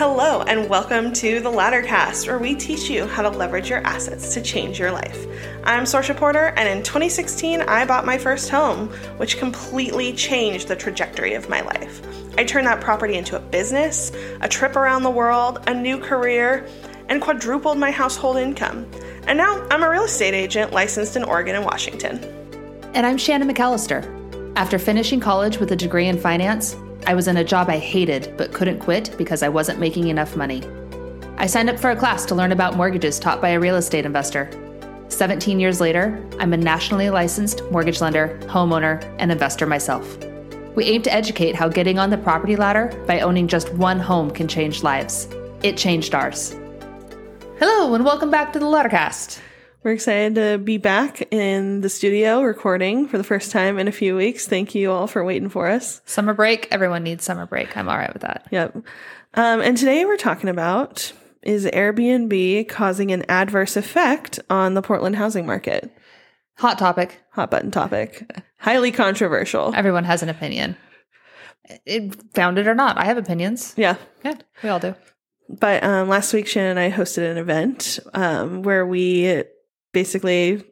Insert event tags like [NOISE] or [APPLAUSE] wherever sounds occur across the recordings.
Hello, and welcome to the Laddercast, where we teach you how to leverage your assets to change your life. I'm Sorcha Porter, and in 2016, I bought my first home, which completely changed the trajectory of my life. I turned that property into a business, a trip around the world, a new career, and quadrupled my household income. And now I'm a real estate agent licensed in Oregon and Washington. And I'm Shannon McAlister. After finishing college with a degree in finance, I was in a job I hated but couldn't quit because I wasn't making enough money. I signed up for a class to learn about mortgages taught by a real estate investor. 17 years later, I'm a nationally licensed mortgage lender, homeowner, and investor myself. We aim to educate how getting on the property ladder by owning just one home can change lives. It changed ours. Hello, and welcome back to the Laddercast. We're excited to be back in the studio recording for the first time in a few weeks. Thank you all for waiting for us. Summer break. Everyone needs summer break. I'm all right with that. Yep. Um, and today we're talking about is Airbnb causing an adverse effect on the Portland housing market? Hot topic. Hot button topic. [LAUGHS] Highly controversial. Everyone has an opinion. It, founded or not, I have opinions. Yeah. Yeah, we all do. But um, last week, Shannon and I hosted an event um, where we basically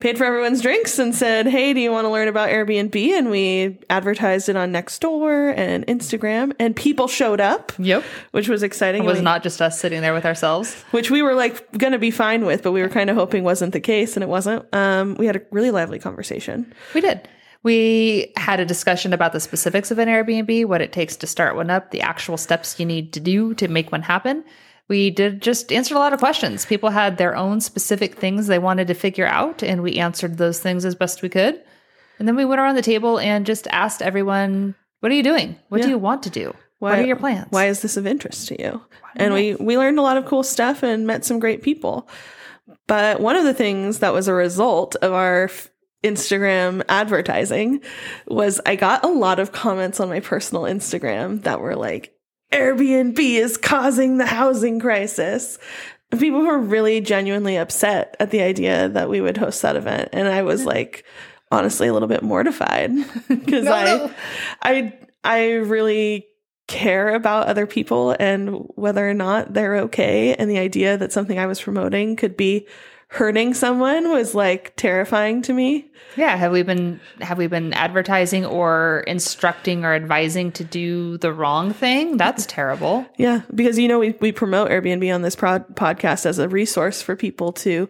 paid for everyone's drinks and said, "Hey, do you want to learn about Airbnb?" And we advertised it on Nextdoor and Instagram, and people showed up. Yep, which was exciting. It was we, not just us sitting there with ourselves, which we were like going to be fine with, but we were kind of hoping wasn't the case, and it wasn't. Um, we had a really lively conversation. We did. We had a discussion about the specifics of an Airbnb, what it takes to start one up, the actual steps you need to do to make one happen we did just answer a lot of questions. People had their own specific things they wanted to figure out, and we answered those things as best we could. And then we went around the table and just asked everyone, "What are you doing? What yeah. do you want to do? Why, what are your plans? Why is this of interest to you?" And we we learned a lot of cool stuff and met some great people. But one of the things that was a result of our Instagram advertising was I got a lot of comments on my personal Instagram that were like, Airbnb is causing the housing crisis. People were really genuinely upset at the idea that we would host that event. And I was like, honestly, a little bit mortified [LAUGHS] because no, I, no. I, I really care about other people and whether or not they're okay. And the idea that something I was promoting could be hurting someone was like terrifying to me. Yeah, have we been have we been advertising or instructing or advising to do the wrong thing? That's [LAUGHS] terrible. Yeah, because you know we we promote Airbnb on this prod- podcast as a resource for people to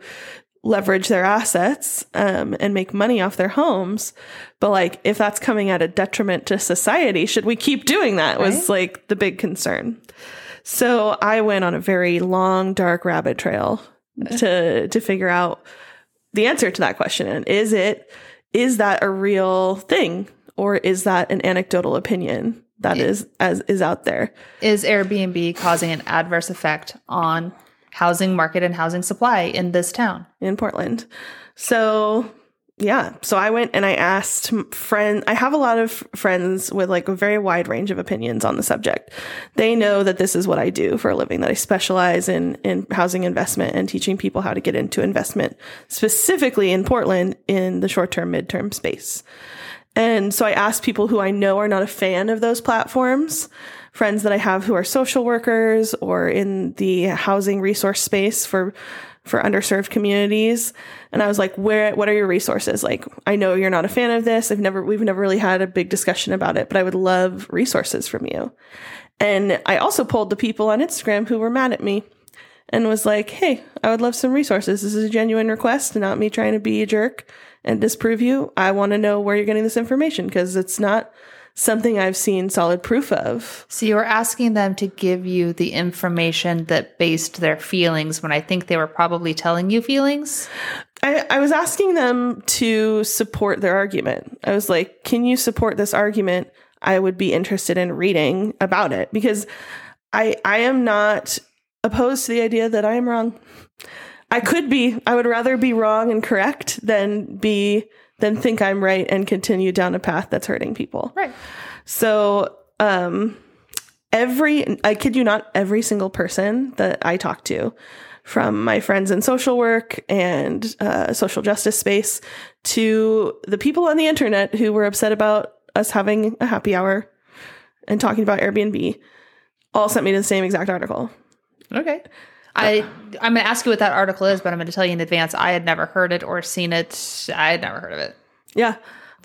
leverage their assets um, and make money off their homes. But like, if that's coming at a detriment to society, should we keep doing that? Right? Was like the big concern. So I went on a very long, dark rabbit trail to to figure out the answer to that question. And is it is that a real thing or is that an anecdotal opinion that it, is as is out there? Is Airbnb causing an adverse effect on housing market and housing supply in this town in Portland? So yeah. So i went and i asked friend i have a lot of friends with like a very wide range of opinions on the subject. They know that this is what i do for a living that i specialize in in housing investment and teaching people how to get into investment specifically in portland in the short term midterm space. And so i asked people who i know are not a fan of those platforms friends that i have who are social workers or in the housing resource space for for underserved communities. And I was like, where, what are your resources? Like, I know you're not a fan of this. I've never, we've never really had a big discussion about it, but I would love resources from you. And I also pulled the people on Instagram who were mad at me and was like, Hey, I would love some resources. This is a genuine request, not me trying to be a jerk and disprove you. I want to know where you're getting this information because it's not something I've seen solid proof of. So you were asking them to give you the information that based their feelings when I think they were probably telling you feelings? I, I was asking them to support their argument. I was like, can you support this argument? I would be interested in reading about it because I I am not opposed to the idea that I am wrong. I could be. I would rather be wrong and correct than be than think I'm right and continue down a path that's hurting people. Right. So, um, every, I kid you not, every single person that I talk to, from my friends in social work and uh, social justice space to the people on the internet who were upset about us having a happy hour and talking about Airbnb. all sent me to the same exact article. Okay. I I'm going to ask you what that article is, but I'm going to tell you in advance. I had never heard it or seen it. I had never heard of it. Yeah.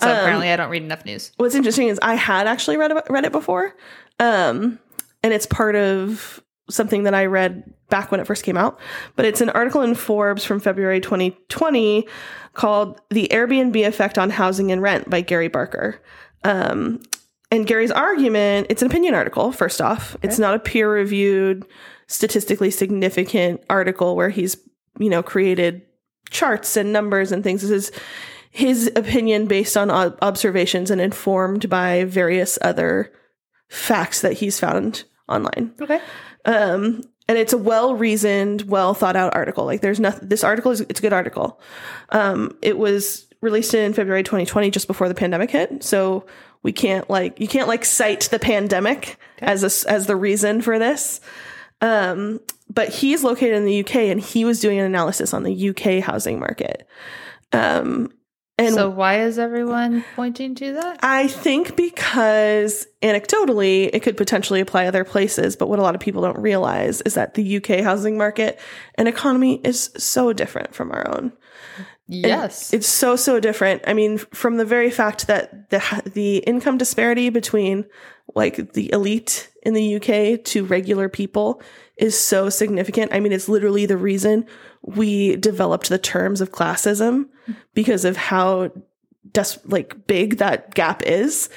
So Um, apparently, I don't read enough news. what's interesting is I had actually read about, read it before, um, and it's part of something that I read back when it first came out. But it's an article in Forbes from February 2020 called "The Airbnb Effect on Housing and Rent" by Gary Barker. Um, and Gary's argument, it's an opinion article, first off. It's not a peer reviewed, statistically significant article where he's, you know, created charts and numbers and things. This is his opinion based on observations and informed by various other facts that he's found online. Okay. Um, and it's a well reasoned, well thought out article. Like there's nothing, this article is, it's a good article. Um, it was released in February 2020, just before the pandemic hit. So we can't like, you can't like cite the pandemic as a, as the reason for this. Um, but he's located in the UK and he was doing an analysis on the UK housing market. Um, and so why is everyone pointing to that? I think because anecdotally, it could potentially apply other places. But what a lot of people don't realize is that the UK housing market and economy is so different from our own. And Yes. It's so, so different. I mean, from the very fact that the, the income disparity between like the elite in the UK to regular people is so significant. I mean, it's literally the reason we developed the terms of classism because of how des- like big that gap is.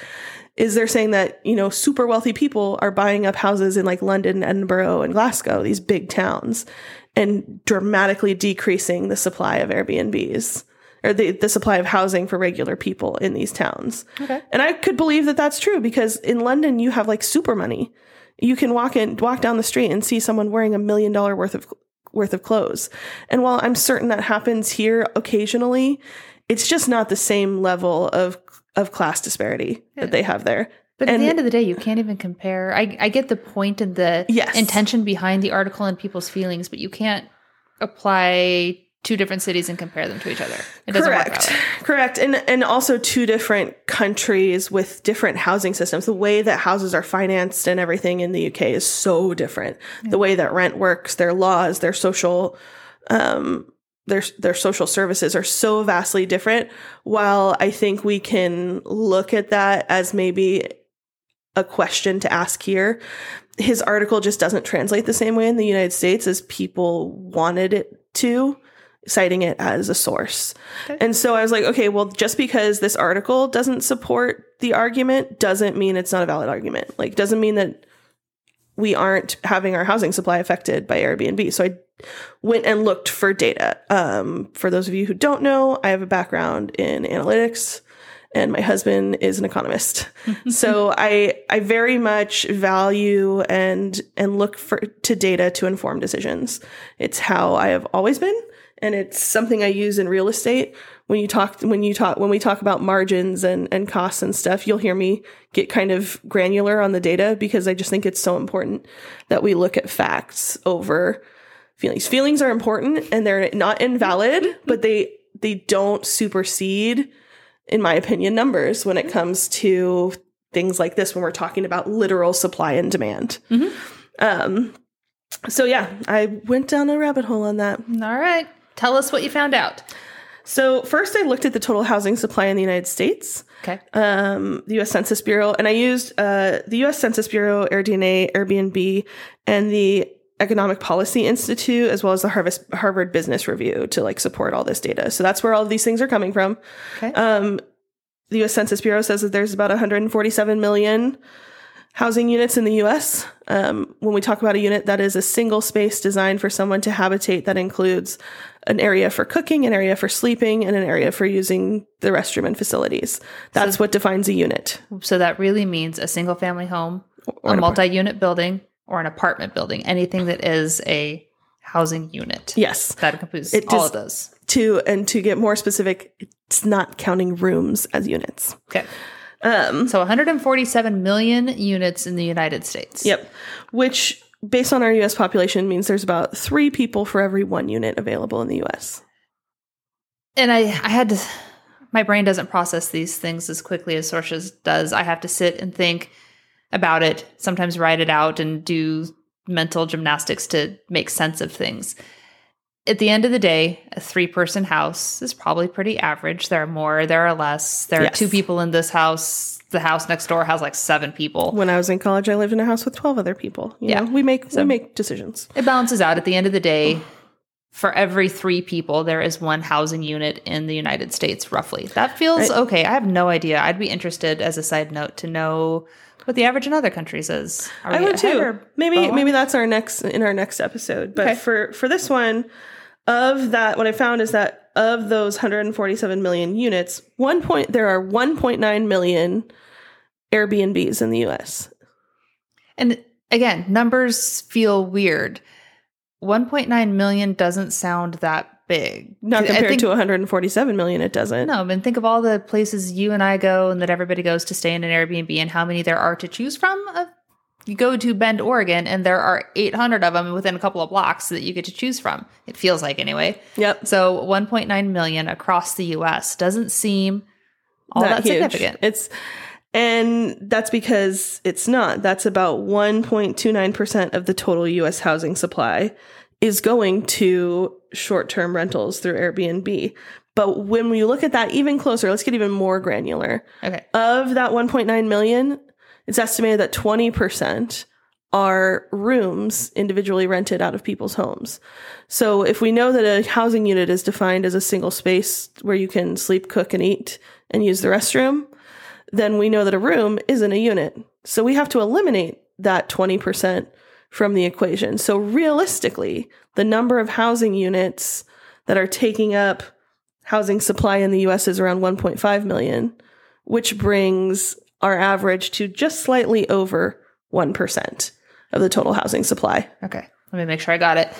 Is they're saying that, you know, super wealthy people are buying up houses in like London, Edinburgh, and Glasgow, these big towns, and dramatically decreasing the supply of Airbnbs or the, the supply of housing for regular people in these towns. Okay. And I could believe that that's true because in London you have like super money. You can walk in, walk down the street and see someone wearing a million dollar worth of worth of clothes. And while I'm certain that happens here occasionally, it's just not the same level of of class disparity Yeah. that they have there. But at the end of the day, you can't even compare. I, I get the point and the Yes. intention behind the article and people's feelings, but you can't apply two different cities and compare them to each other. It doesn't work Correct. [LAUGHS] Correct. And and also two different countries with different housing systems. The way that houses are financed and everything in the UK is so different. The way that rent works, their laws, their social um their their social services are so vastly different. While I think we can look at that as maybe a question to ask here, his article just doesn't translate the same way in the United States as people wanted it to, citing it as a source. Okay. And so I was like, okay, well, just because this article doesn't support the argument doesn't mean it's not a valid argument. Like, doesn't mean that we aren't having our housing supply affected by Airbnb. So I went and looked for data. Um, for those of you who don't know, I have a background in analytics and my husband is an economist. [LAUGHS] so I I very much value and and look for to data to inform decisions. It's how I have always been and it's something I use in real estate. When you talk when you talk when we talk about margins and and costs and stuff, you'll hear me get kind of granular on the data because I just think it's so important that we look at facts over feelings. Feelings are important and they're not invalid, but they they don't supersede in my opinion numbers when it comes to things like this when we're talking about literal supply and demand. Mhm. Um so yeah, I went down a rabbit hole on that. All right. Tell us what you found out. So first I looked at the total housing supply in the United States. Okay. um, the U.S. Census Bureau, and I used uh, the U.S. Census Bureau, AirDNA, Airbnb, and the Economic Policy Institute, as well as the Harvard, Harvard Business Review to like support all this data. So that's where all of these things are coming from. Okay. Um, the U.S. Census Bureau says that there's about 147 million housing units in the U.S. Um, when we talk about a unit, that is a single space designed for someone to habitate that includes an area for cooking, an area for sleeping, and an area for using the restroom and facilities. That's what defines a unit. so that really means a single family home, Or a multi unit building, or an apartment building. Anything that is a housing unit. Yes. That includes It all does- of those. To and to get more specific, it's not counting rooms as units. Okay. Um, So 147 million units in the United States. yep. Which, based on our U.S. population, means there's about three people for every one unit available in the U.S. And I, I had to, my brain doesn't process these things as quickly as Sorcha's does. I have to sit and think, about it, sometimes write it out and do mental gymnastics to make sense of things. At the end of the day, a three person house is probably pretty average. There are more, there are less. There Yes. are two people in this house. The house next door has like seven people. When I was in college, I lived in a house with 12 other people. You Yeah. know, we make we make decisions. It balances out at the end of the day. For every three people, there is one housing unit in the United States, roughly. That feels Right. okay. I have no idea. I'd be interested, as a side note, to know what the average in other countries is. I would too. Maybe maybe that's our next in our next episode. But Okay. for for this one, of that, what I found is that of those 147 million units, one point there are 1.9 million Airbnbs in the U.S. And again, numbers feel weird. 1.9 million doesn't sound that big. Not compared think- to 147 million, it doesn't. No, I mean, think of all the places you and I go and that everybody goes to stay in an Airbnb and how many there are to choose from. Uh, you go to Bend, Oregon, and there are 800 of them within a couple of blocks that you get to choose from. It feels like, anyway. Yep. So 1.9 million across the US doesn't seem all Not that huge. significant. It's and that's because it's not. That's about 1.29% of the total US housing supply is going to short-term rentals through Airbnb. But when we look at that even closer, let's get even more granular. Okay. Of that 1.9 million, it's estimated that 20% are rooms individually rented out of people's homes. So if we know that a housing unit is defined as a single space where you can sleep, cook, and eat and use the restroom, then we know that a room isn't a unit. So we have to eliminate that 20% from the equation. So realistically, the number of housing units that are taking up housing supply in the US is around 1.5 million, which brings our average to just slightly over 1% of the total housing supply. Okay. Let me make sure I got it.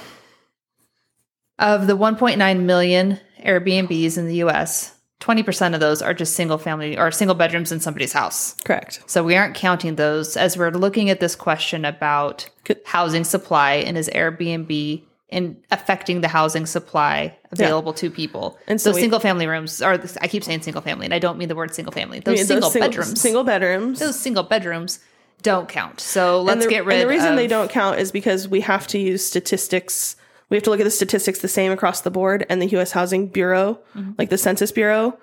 Of the 1.9 million Airbnbs in the US, 20% of those are just single family or single bedrooms in somebody's house. Correct. So we aren't counting those as we're looking at this question about housing supply and is Airbnb in affecting the housing supply available to people. And so so we- single family rooms are I keep saying single family and I don't mean the word single family. I Those mean, single single, bedrooms. Single bedrooms. those single bedrooms don't count. So let's the, get rid of and the reason of they don't count is because we have to use statistics. We have to look at the statistics the same across the board, and the U.S. Housing Bureau, Mm-hmm. like the Census Bureau,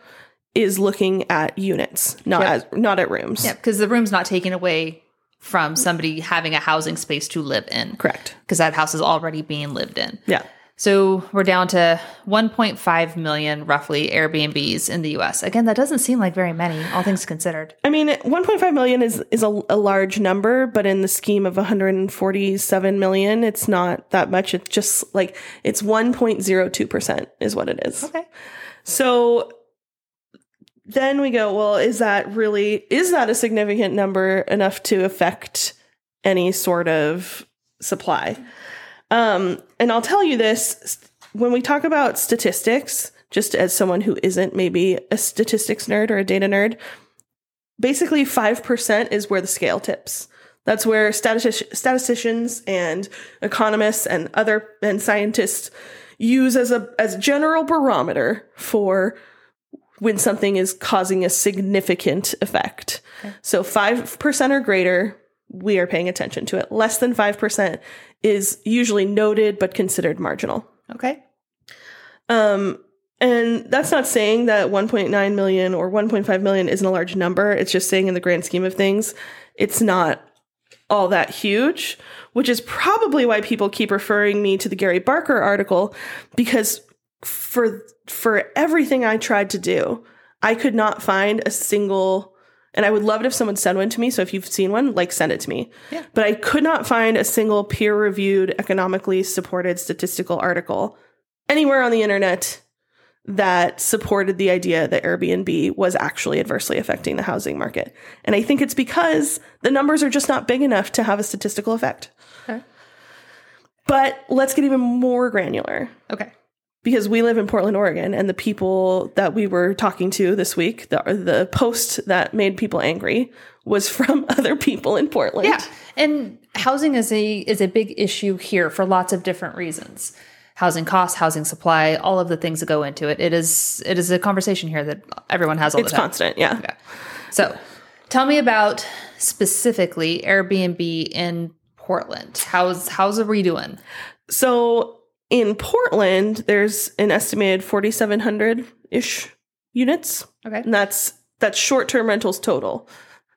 is looking at units, not Yep. as not at rooms. Yeah, because the room's not taken away from somebody having a housing space to live in. Correct. Because that house is already being lived in. Yeah. So we're down to 1.5 million roughly Airbnbs in the US. Again, that doesn't seem like very many, all things considered. I mean, 1.5 million is is a, a large number, but in the scheme of 147 million, it's not that much. It's just like it's 1.02 percent is what it is. Okay. So then we go, well, is that really is that a significant number enough to affect any sort of supply? Um, and I'll tell you this when we talk about statistics, just as someone who isn't maybe a statistics nerd or a data nerd, basically 5% is where the scale tips. That's where statistic- statisticians and economists and other and scientists use as a as a general barometer for when something is causing a significant effect. So 5% or greater, we are paying attention to it. Less than 5% is usually noted but considered marginal. Okay. Um, and that's not saying that 1.9 million or 1.5 million isn't a large number. It's just saying in the grand scheme of things, it's not all that huge, which is probably why people keep referring me to the Gary Barker article because for for everything I tried to do, I could not find a single and I would love it if someone sent one to me. So if you've seen one, like send it to me. Yeah. But I could not find a single peer-reviewed, economically supported statistical article anywhere on the internet that supported the idea that Airbnb was actually adversely affecting the housing market. And I think it's because the numbers are just not big enough to have a statistical effect. Okay. But let's get even more granular Okay. Because we live in Portland, Oregon, and the people that we were talking to this week, the, the post that made people angry was from [LAUGHS] other people in Portland. Yeah. And housing is a is a big issue here for lots of different reasons. Housing costs, housing supply, all of the things that go into it. It is it is a conversation here that everyone has all It's the time. It's constant. Yeah. Yeah. So Tell me about specifically Airbnb in Portland. How's how's it we doing? So in Portland, there's an estimated 4,700 ish units. Okay. And that's that's short term rentals total.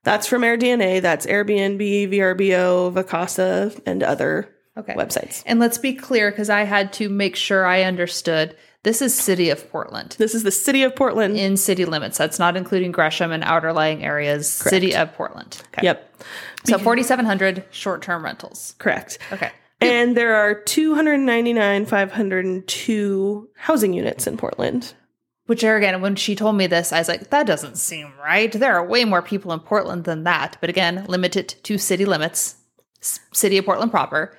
That's from AirDNA. That's Airbnb, VRBO, Vacasa, and other Okay. websites. And let's be clear because I had to make sure I understood. This is City of Portland. This is the city of Portland. In city limits. That's not including Gresham and outer lying areas. City of Portland. Okay. Yep, So 4,700 short term rentals. correct. Okay. And there are 299, 502 housing units in Portland. Which, again, when she told me this, I was like, that doesn't seem right. There are way more people in Portland than that. But again, limited to city limits, city of Portland proper,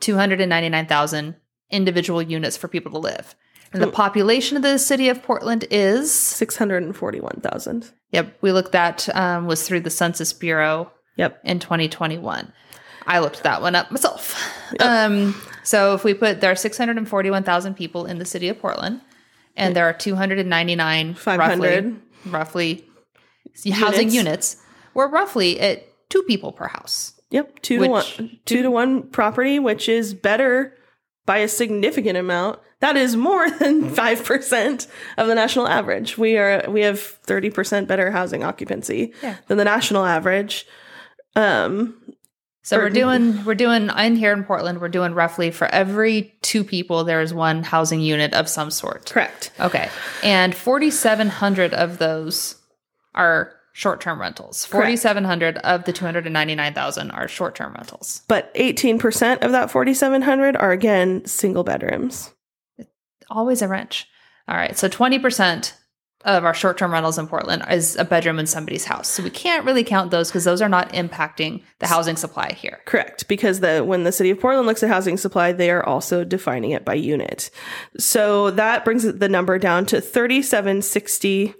299,000 individual units for people to live. And the population of the city of Portland is, 641,000. yep, we looked at, um, was through the Census Bureau Yep. in 2021. I looked that one up myself. Um, so if we put there are 641,000 people in the city of Portland, and there are 299 500. roughly, roughly housing Units. units. We're roughly at two people per house. Yep, two Which- to one, two to one property, which is better by a significant amount. That is more [LAUGHS] than five percent of the national average. We are we have thirty percent better housing occupancy Yeah. than the national average. Um, So we're doing we're doing in here in Portland. We're doing roughly for every two people there is one housing unit of some sort. correct. Okay. And 4,700 of those are short term rentals. 4,700 of the 299,000 are short term rentals. But eighteen percent of that forty seven hundred are again single bedrooms. Always a wrench. All right. So 20% of our short term rentals in Portland is a bedroom in somebody's house. So we can't really count those because those are not impacting the housing supply here. Correct, because the when the city of Portland looks at housing supply, they are also defining it by unit. So that brings the number down to thirty seven sixty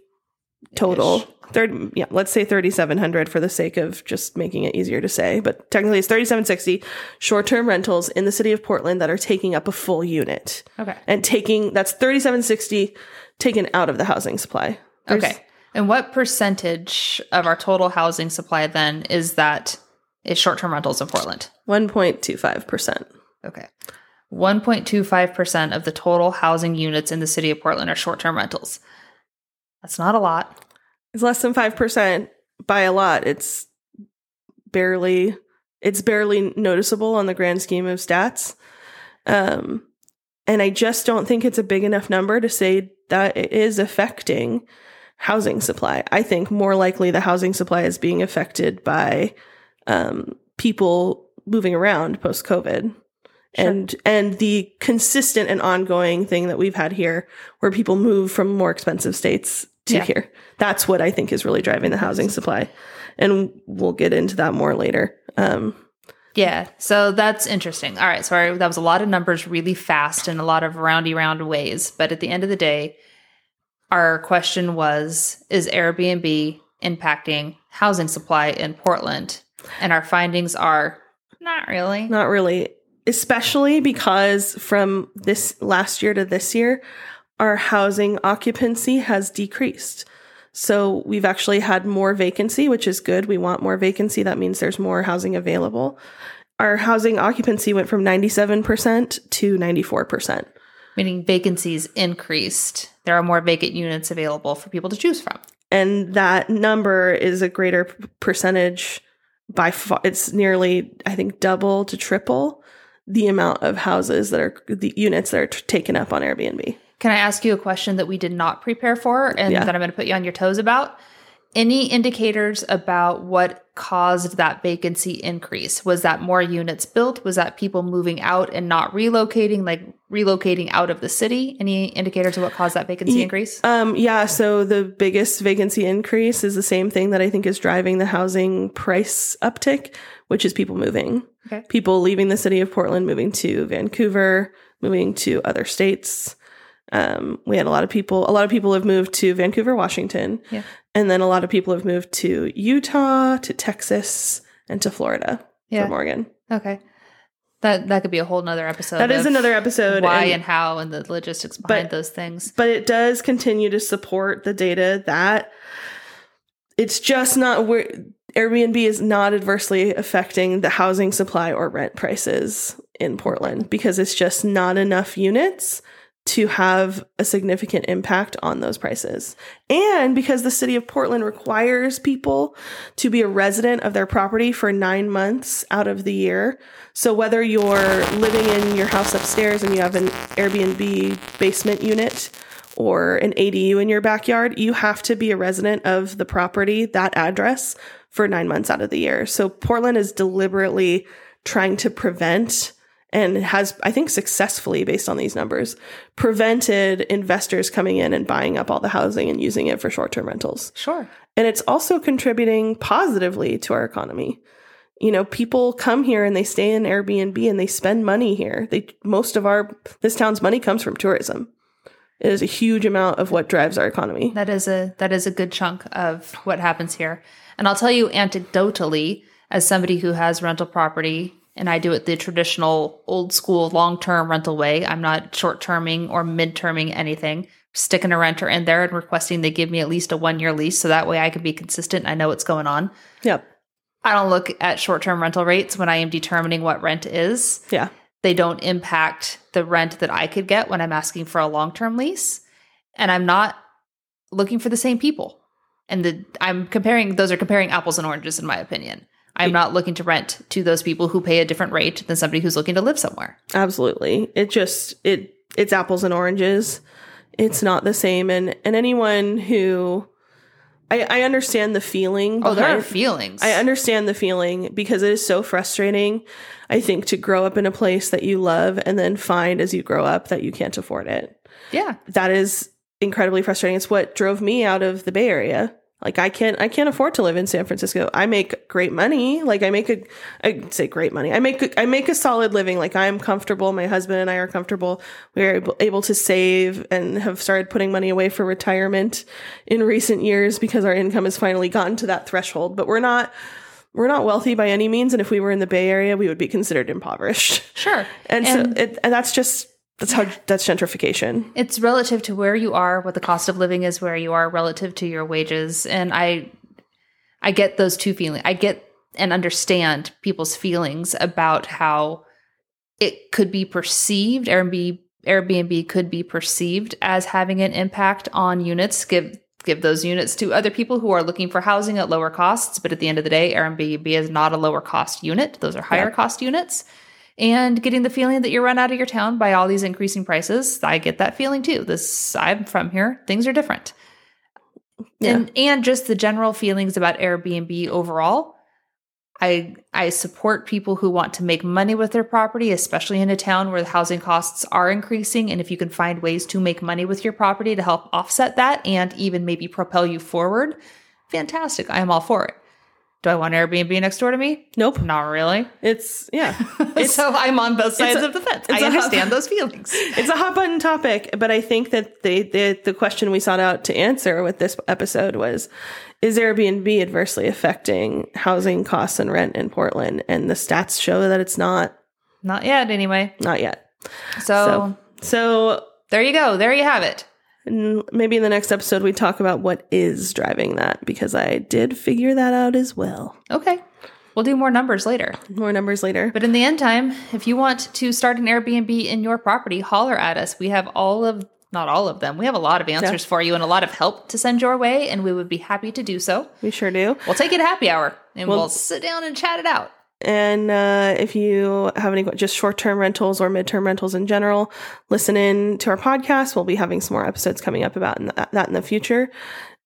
total. Third, yeah, let's say thirty seven hundred for the sake of just making it easier to say. But technically, it's thirty seven sixty short term rentals in the city of Portland that are taking up a full unit Okay. and taking that's thirty seven sixty taken out of the housing supply. There's- Okay. And what percentage of our total housing supply then is that is short term rentals in Portland? one point two five percent. Okay. 1.25% of the total housing units in the city of Portland are short term rentals. That's not a lot. It's less than 5% by a lot. It's barely it's barely noticeable on the grand scheme of stats. Um and I just don't think it's a big enough number to say that it is affecting housing supply. I think more likely the housing supply is being affected by um people moving around post COVID. Sure. And and the consistent and ongoing thing that we've had here where people move from more expensive states to Yeah. here. That's what I think is really driving the housing supply. And we'll get into that more later. Um, Yeah. So that's interesting. All right. Sorry. That was a lot of numbers really fast in a lot of roundy round ways. But at the end of the day, our question was Is Airbnb impacting housing supply in Portland? And our findings are not really. not really, especially because from this last year to this year, our housing occupancy has decreased. So we've actually had more vacancy, which is good. We want more vacancy. That means there's more housing available. Our housing occupancy went from 97% to 94%. Meaning vacancies increased. There are more vacant units available for people to choose from. and that number is a greater percentage by far it's nearly i think double to triple the amount of houses that are the units that are t- taken up on airbnb Can I ask you a question that we did not prepare for and Yeah. that I'm going to put you on your toes about? Any indicators about what caused that vacancy increase? Was that more units built? Was that people moving out and not relocating, like relocating out of the city? Any indicators of what caused that vacancy increase? um yeah so the biggest vacancy increase is the same thing that i think is driving the housing price uptick which is people moving Okay. people leaving the city of portland moving to vancouver moving to other states um, we had a lot of people a lot of people have moved to vancouver washington Yeah. and then a lot of people have moved to utah to texas and to florida Yeah. from oregon Okay. That that could be a whole nother episode. that is another episode why and- and how and the logistics behind But- those things. but it does continue to support the data that it's just not where Airbnb is not adversely affecting the housing supply or rent prices in Portland because it's just not enough units to have a significant impact on those prices. And because the city of Portland requires people to be a resident of their property for nine months out of the year. So whether you're living in your house upstairs and you have an Airbnb basement unit or an ADU in your backyard, you have to be a resident of the property, that address, for nine months out of the year. So Portland is deliberately trying to prevent and has, I think, successfully, based on these numbers, prevented investors coming in and buying up all the housing and using it for short term rentals. Sure. And it's also contributing positively to our economy. You know, people come here and they stay in Airbnb and they spend money here. They most of our this town's money comes from tourism. It is a huge amount of what drives our economy. That is a that is a good chunk of what happens here. And I'll tell you anecdotally, as somebody who has rental property and I do it the traditional old school long term rental way. I'm not short terming or mid terming anything. Sticking a renter in there and requesting they give me at least a one year lease so that way I can be consistent. I know what's going on. Yep. I don't look at short term rental rates when I am determining what rent is. Yeah. They don't impact the rent that I could get when I'm asking for a long term lease. And I'm not looking for the same people. And the I'm comparing those are comparing apples and oranges in my opinion. I'm not looking to rent to those people who pay a different rate than somebody who's looking to live somewhere. Absolutely. It just it it's apples and oranges. It's not the same and and anyone who I, I understand the feeling. Oh, there are feelings. I understand the feeling because it is so frustrating, I think, to grow up in a place that you love and then find as you grow up that you can't afford it. yeah. That is incredibly frustrating. It's what drove me out of the Bay Area. Like I can't I can't afford to live in San Francisco. I make great money. Like I make a I say great money. I make a, I make a solid living. Like I'm comfortable. My husband and I are comfortable. We are able, able to save and have started putting money away for retirement in recent years because our income has finally gotten to that threshold. But we're not we're not wealthy by any means and if we were in the Bay Area, we would be considered impoverished. Sure. And, [LAUGHS] And- so it, and that's just that's how that's gentrification. It's relative to where you are, what the cost of living is where you are relative to your wages. And I I get those two feelings. I get and understand people's feelings about how it could be perceived, Airbnb Airbnb could be perceived as having an impact on units, give give those units to other people who are looking for housing at lower costs. But at the end of the day, Airbnb is not a lower cost unit. Those are higher Yeah. cost units. And getting the feeling that you're run out of your town by all these increasing prices, I get that feeling too. This I'm from here, things are different. Yeah. And and just the general feelings about Airbnb overall. I I support people who want to make money with their property, especially in a town where the housing costs are increasing. And if you can find ways to make money with your property to help offset that and even maybe propel you forward, fantastic. I am all for it. Do I want Airbnb next door to me? Nope. Not really. It's yeah. [LAUGHS] It's so I'm on both sides a- of the fence. I I a hot- understand those feelings. [LAUGHS] it's a hot button topic, but I think that the, the the question we sought out to answer with this episode was is Airbnb adversely affecting housing costs and rent in Portland? And the stats show that it's not Not yet, anyway. not yet. So, So so there you go. There you have it. N- maybe in the next episode we talk about what is driving that because I did figure that out as well. Okay. We'll do more numbers later. More numbers later. But in the end time, if you want to start an Airbnb in your property, holler at us. We have all of, not all of them, we have a lot of answers for you and a lot of help to send your way, and we would be happy to do so. We sure do. We'll take it happy hour and Well- we'll sit down and chat it out. And uh, if you have any just short term rentals or mid term rentals in general, listen in to our podcast. We'll be having some more episodes coming up about in the, that in the future.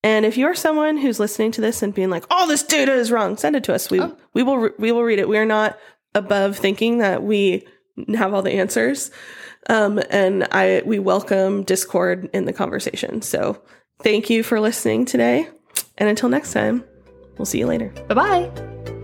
And if you're someone who's listening to this and being like, "Oh, this data is wrong," send it to us. We Oh. we will re- we will read it. We are not above thinking that we have all the answers. Um, and I we welcome discord in the conversation. So thank you for listening today. And until next time, we'll see you later. Bye bye.